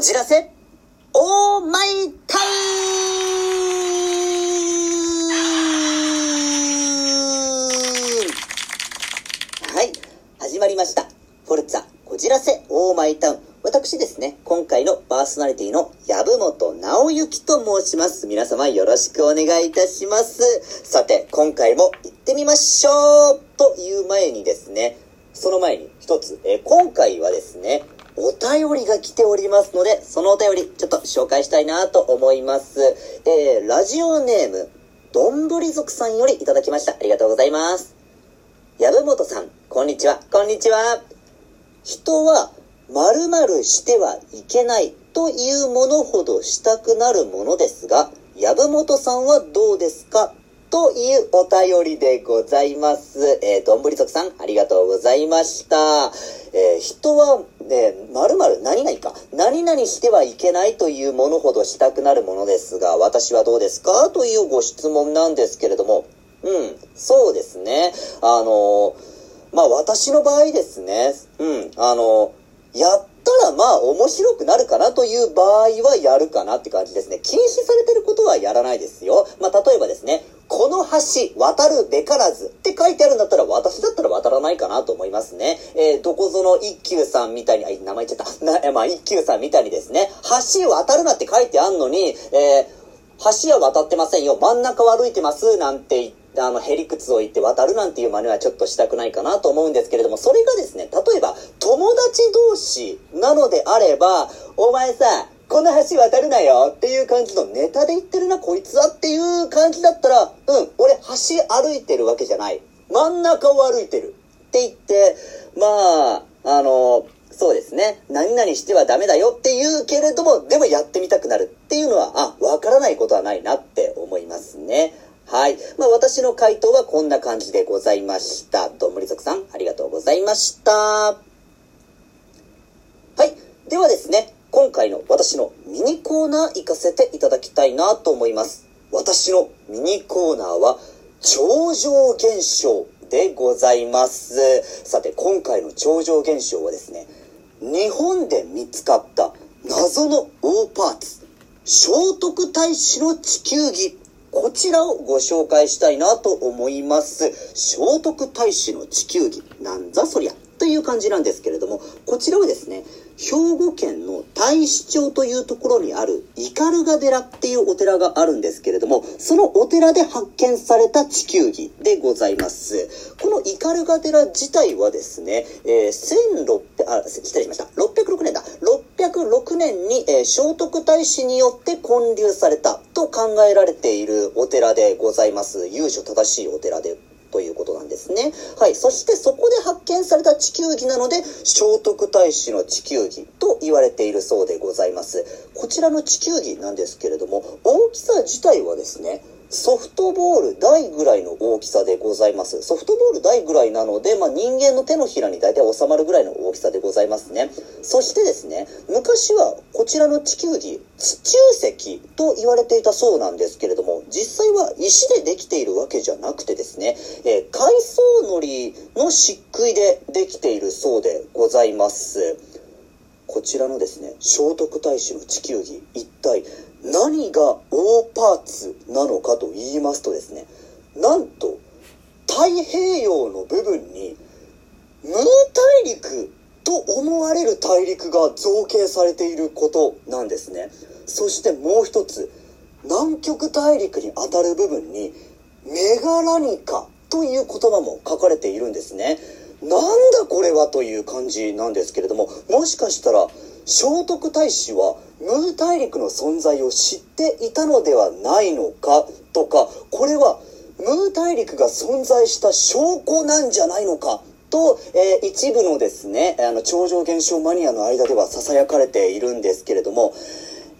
こじらせ、オーマイタウンはい、始まりました。フォルツァ、こじらせ、オーマイタウン。私ですね、今回のパーソナリティの籔本直之と申します。皆様よろしくお願いいたします。さて、今回も行ってみましょうという前にですね、その前に一つ、え今回はですね、お便りが来ておりますので、そのお便り、ちょっと紹介したいなと思います。えー、ラジオネーム、どんぶり族さんよりいただきました。ありがとうございます。籔本さん、こんにちは。こんにちは。人は〇〇してはいけないというものほどしたくなるものですが、籔本さんはどうですか？というお便りでございます。えー、どんぶり族さん、ありがとうございました。えー人は、ね、〇〇何々か、何々してはいけないというものほどしたくなるものですが、私はどうですか？というご質問なんですけれども、うん、そうですね。あのまあ私の場合ですね、うん、あの、やったらまあ面白くなるかなという場合はやるかなって感じですね。禁止されてることはやらないですよ。まあ例えばですね、この橋渡るべからずって書いてあるんだったら私だったら渡らないかなと思いますね。えーどこぞの一休さんみたいに、あ、名前言っちゃった。な、まあ一休さんみたいにですね、橋渡るなって書いてあんのに、えー橋は渡ってませんよ。真ん中歩いてます。なんて言って、あの、へりくつを言って渡るなんていう真似はちょっとしたくないかなと思うんですけれども、それがですね、例えば、友達同士なのであれば、お前さ、この橋渡るなよっていう感じのネタで言ってるな、こいつはっていう感じだったら、うん、俺橋歩いてるわけじゃない。真ん中を歩いてる。って言って、まあ、あの、そうですね。何々してはダメだよって言うけれども、でもやってみたくなるっていうのは、あ、わからないことはないなって思いますね。はい。まあ私の回答はこんな感じでございました。どんぶり族さん、ありがとうございました。はい。ではですね、今回の私のミニコーナー行かせていただきたいなと思います。私のミニコーナーは、超常現象でございます。さて、今回の超常現象はですね、日本で見つかった謎の大パーツ、聖徳太子の地球儀。こちらをご紹介したいなと思います。聖徳太子の地球儀。なんざそりゃ。という感じなんですけれども、こちらはですね、兵庫県の太子町というところにある斑鳩寺っていうお寺があるんですけれども、そのお寺で発見された地球儀でございます。この斑鳩寺自体はですね、えー、1600、あ、失礼しました。606年だ。606年に、えー聖徳太子によって建立されたと考えられているお寺でございます。由緒正しいお寺でということなんですね。はい。そしてそこで発見された地球儀なので、聖徳太子の地球儀と言われているそうでございます。こちらの地球儀なんですけれども、大きさ自体はですね、ソフトボール大ぐらいの大きさでございます。ソフトボール大ぐらいなので、まあ、人間の手のひらに大体収まるぐらいの大きさでございますね。そしてですね、昔はこちらの地球儀、地中石と言われていたそうなんですけれども、実際は石でできているわけじゃなくてですね、えー海藻のりの漆喰でできているそうでございます。こちらのですね、聖徳太子の地球儀、一体何が大パーツなのかと言いますとですね、なんと太平洋の部分にムー大陸と思われる大陸が造形されていることなんですね。そしてもう一つ、南極大陸に当たる部分にメガラニカという言葉も書かれているんですね。なんだこれはという感じなんですけれども、もしかしたら聖徳太子はムー大陸の存在を知っていたのではないのかとか、これはムー大陸が存在した証拠なんじゃないのかと、えー一部のですね、あの、超常現象マニアの間では囁かれているんですけれども、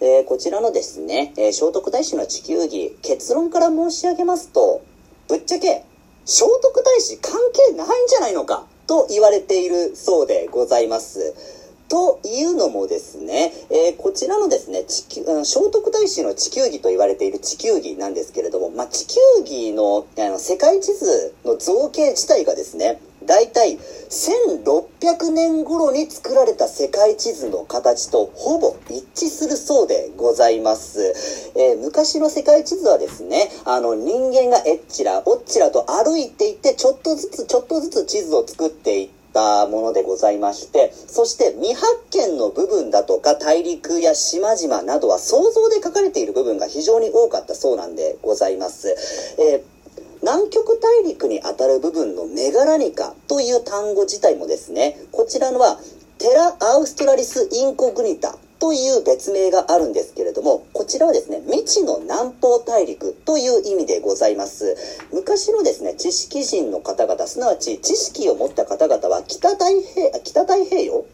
えーこちらのですね、えー聖徳太子の地球儀、結論から申し上げますと、ぶっちゃけ、聖徳太子関係ないんじゃないのかと言われているそうでございます。というのもですね、えーこちらのですね、地球、聖徳太子の地球儀と言われている地球儀なんですけれども、まあ、地球儀のあの世界地図の造形自体がですね、だいたい1600年頃に作られた世界地図の形とほぼ一致するそうでございます。えー昔の世界地図はですね、あの人間がえっちらおっちらと歩いていってちょっとずつちょっとずつ地図を作っていてったものでございまして、そして未発見の部分だとか大陸や島々などは想像で書かれている部分が非常に多かったそうなんでございます。えー南極大陸にあたる部分のメガラニカという単語自体もですね、こちらのはテラ・アウストラリス・インコグニタという別名があるんですけれども、こちらはですね、未知の南方大陸という意味でございます。昔のですね、知識人の方々、すなわち知識を持った方々は北太平、北太平洋？ん？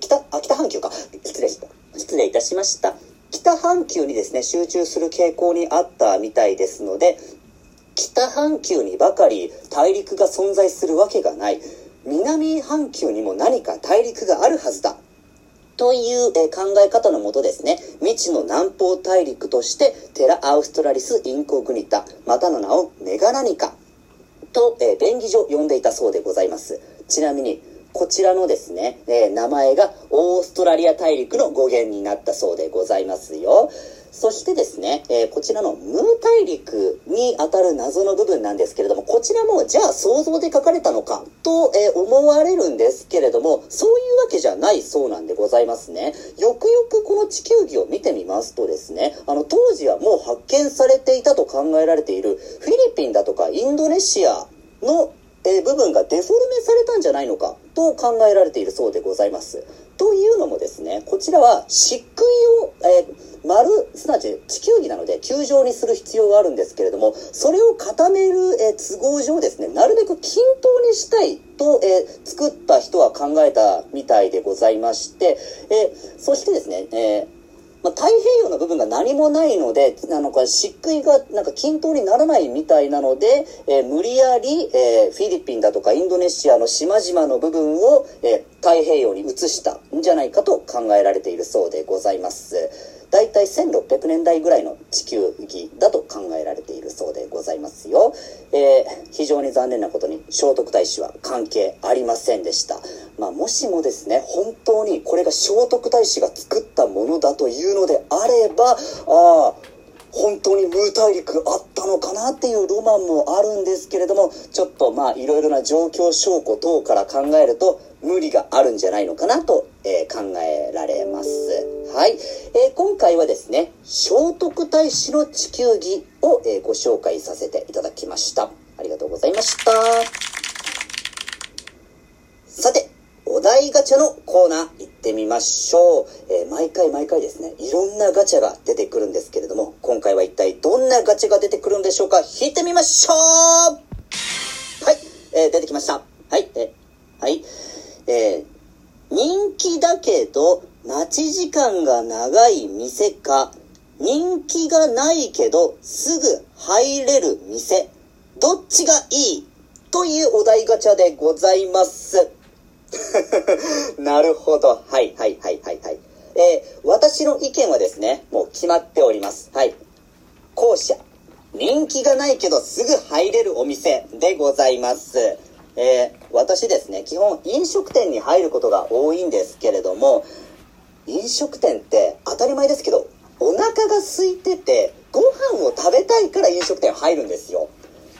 北、あ、北半球か。失礼した。失礼いたしました。北半球にですね、集中する傾向にあったみたいですので、北半球にばかり大陸が存在するわけがない。南半球にも何か大陸があるはずだ。という、考え方のもとですね、未知の南方大陸として、テラ・アウストラリス・インコグニタ、またの名をメガラニカと、え便宜上呼んでいたそうでございます。ちなみに、こちらのですね、え名前がオーストラリア大陸の語源になったそうでございますよ。そしてですね、えーこちらのムー大陸にあたる謎の部分なんですけれども、こちらもじゃあ想像で書かれたのかと、えー思われるんですけれども、そういうわけじゃないそうなんでございますね。よくよくこの地球儀を見てみますとですね、あの当時はもう発見されていたと考えられているフィリピンだとかインドネシアのえ部分がデフォルメされたんじゃないのかと考えられているそうでございます。というのもですね、こちらは漆喰を、えー丸、すなわち地球儀なので球状にする必要があるんですけれども、それを固める、えー都合上ですね、なるべく均等にしたいと、えー作った人は考えたみたいでございまして、えそしてですね、えまあ、太平洋の部分が何もないので、なの、か漆喰がなんか均等にならないみたいなので、えー無理やり、えーフィリピンだとかインドネシアの島々の部分を、えー太平洋に移したんじゃないかと考えられているそうでございます。だいたい1600年代ぐらいの地球儀だと考えられているそうでございますよ。えー非常に残念なことに聖徳太子は関係ありませんでした。まあ、もしもですね、本当にこれが聖徳太子が作ったものだというのであれば、ああ、本当にムー大陸あったのかなっていうロマンもあるんですけれども、ちょっとまあいろいろな状況証拠等から考えると無理があるんじゃないのかなと、えー考えられます。はい、えー今回はですね、聖徳太子の地球儀を、えーご紹介させていただきました。ありがとうございました。さて、お題ガチャのコーナー行ってみましょう。えー毎回毎回ですね、いろんなガチャが出てくるんですけれども、今回は一体どんなガチャが出てくるんでしょうか引いてみましょうはい、えー出てきました。はい、えーはい、えー人気だけど待ち時間が長い店か、人気がないけどすぐ入れる店、どっちがいいというお題ガチャでございます。なるほど。はい、はい、はい、はい、はい。えー私の意見はですね、もう決まっております。はい。後者。人気がないけどすぐ入れるお店でございます。えー私ですね、基本飲食店に入ることが多いんですけれども、飲食店って当たり前ですけど、お腹が空いてて、ご飯を食べたいから飲食店入るんですよ。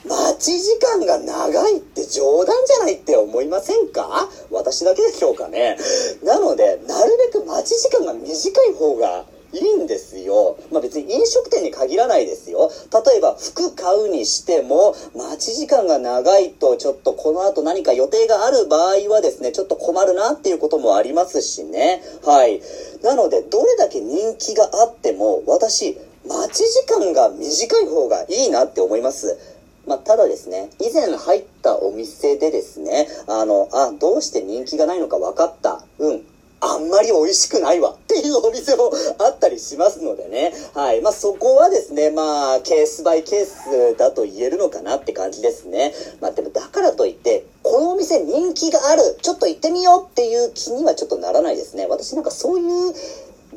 待ち時間が長いって冗談じゃないって思いませんか？私だけでしょうかね。なので、なるべく待ち時間が短い方がいいんですよ。まあ別に飲食店に限らないですよ。例えば服買うにしても、待ち時間が長いとちょっとこの後何か予定がある場合はですね、ちょっと困るなっていうこともありますしね。はい。なので、どれだけ人気があっても、私、待ち時間が短い方がいいなって思います。まあ、ただですね、以前入ったお店でですね、あの、あ、どうして人気がないのか分かった。うん。あんまり美味しくないわっていうお店もあったりしますのでね。はい。まあ、そこはですね、まあ、ケースバイケースだと言えるのかなって感じですね。まあ、でもだからといって、このお店人気がある、ちょっと行ってみようっていう気にはちょっとならないですね。私なんかそういう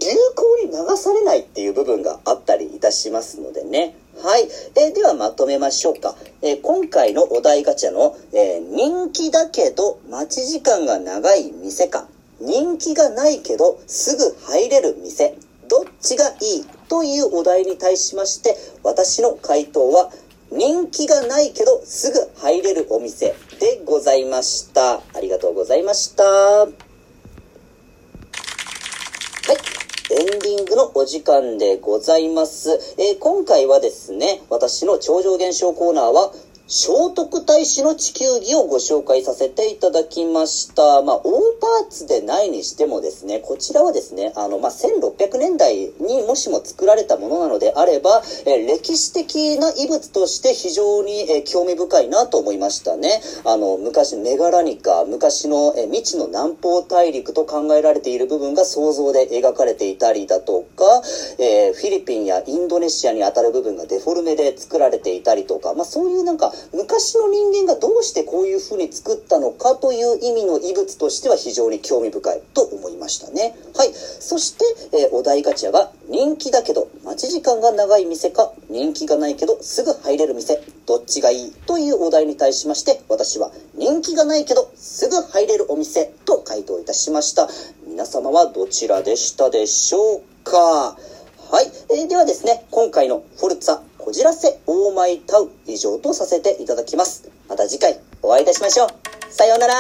流行に流されないっていう部分があったりいたしますのでね。はい。えー、ではまとめましょうか。えー、今回のお題ガチャの、えー、人気だけど待ち時間が長い店か、人気がないけどすぐ入れる店、どっちがいいというお題に対しまして、私の回答は、人気がないけどすぐ入れるお店でございました。ありがとうございましたはい。エンディングのお時間でございます。えー、今回はですね、私の超常現象コーナーは、聖徳太子の地球儀をご紹介させていただきました。まあ、大パーツでないにしてもですね、こちらはですね、あの、まあ、1600年代にもしも作られたものなのであれば、え歴史的な遺物として非常に、え興味深いなと思いましたね。あの、昔、メガラニカ、昔の、え未知の南方大陸と考えられている部分が想像で描かれていたりだとか、えー、フィリピンやインドネシアにあたる部分がデフォルメで作られていたりとか、まあ、そういうなんか、昔の人間がどうしてこういう風に作ったのかという意味の遺物としては非常に興味深いと思いましたね。はい。そして、えー、お題ガチャが人気だけど待ち時間が長い店か人気がないけどすぐ入れる店どっちがいいというお題に対しまして私は人気がないけどすぐ入れるお店と回答いたしました。皆様はどちらでしたでしょうかはい。えー、ではですね、今回のフォルツァこじらせオーマイタウ以上とさせていただきます。また次回お会いいたしましょう。さようなら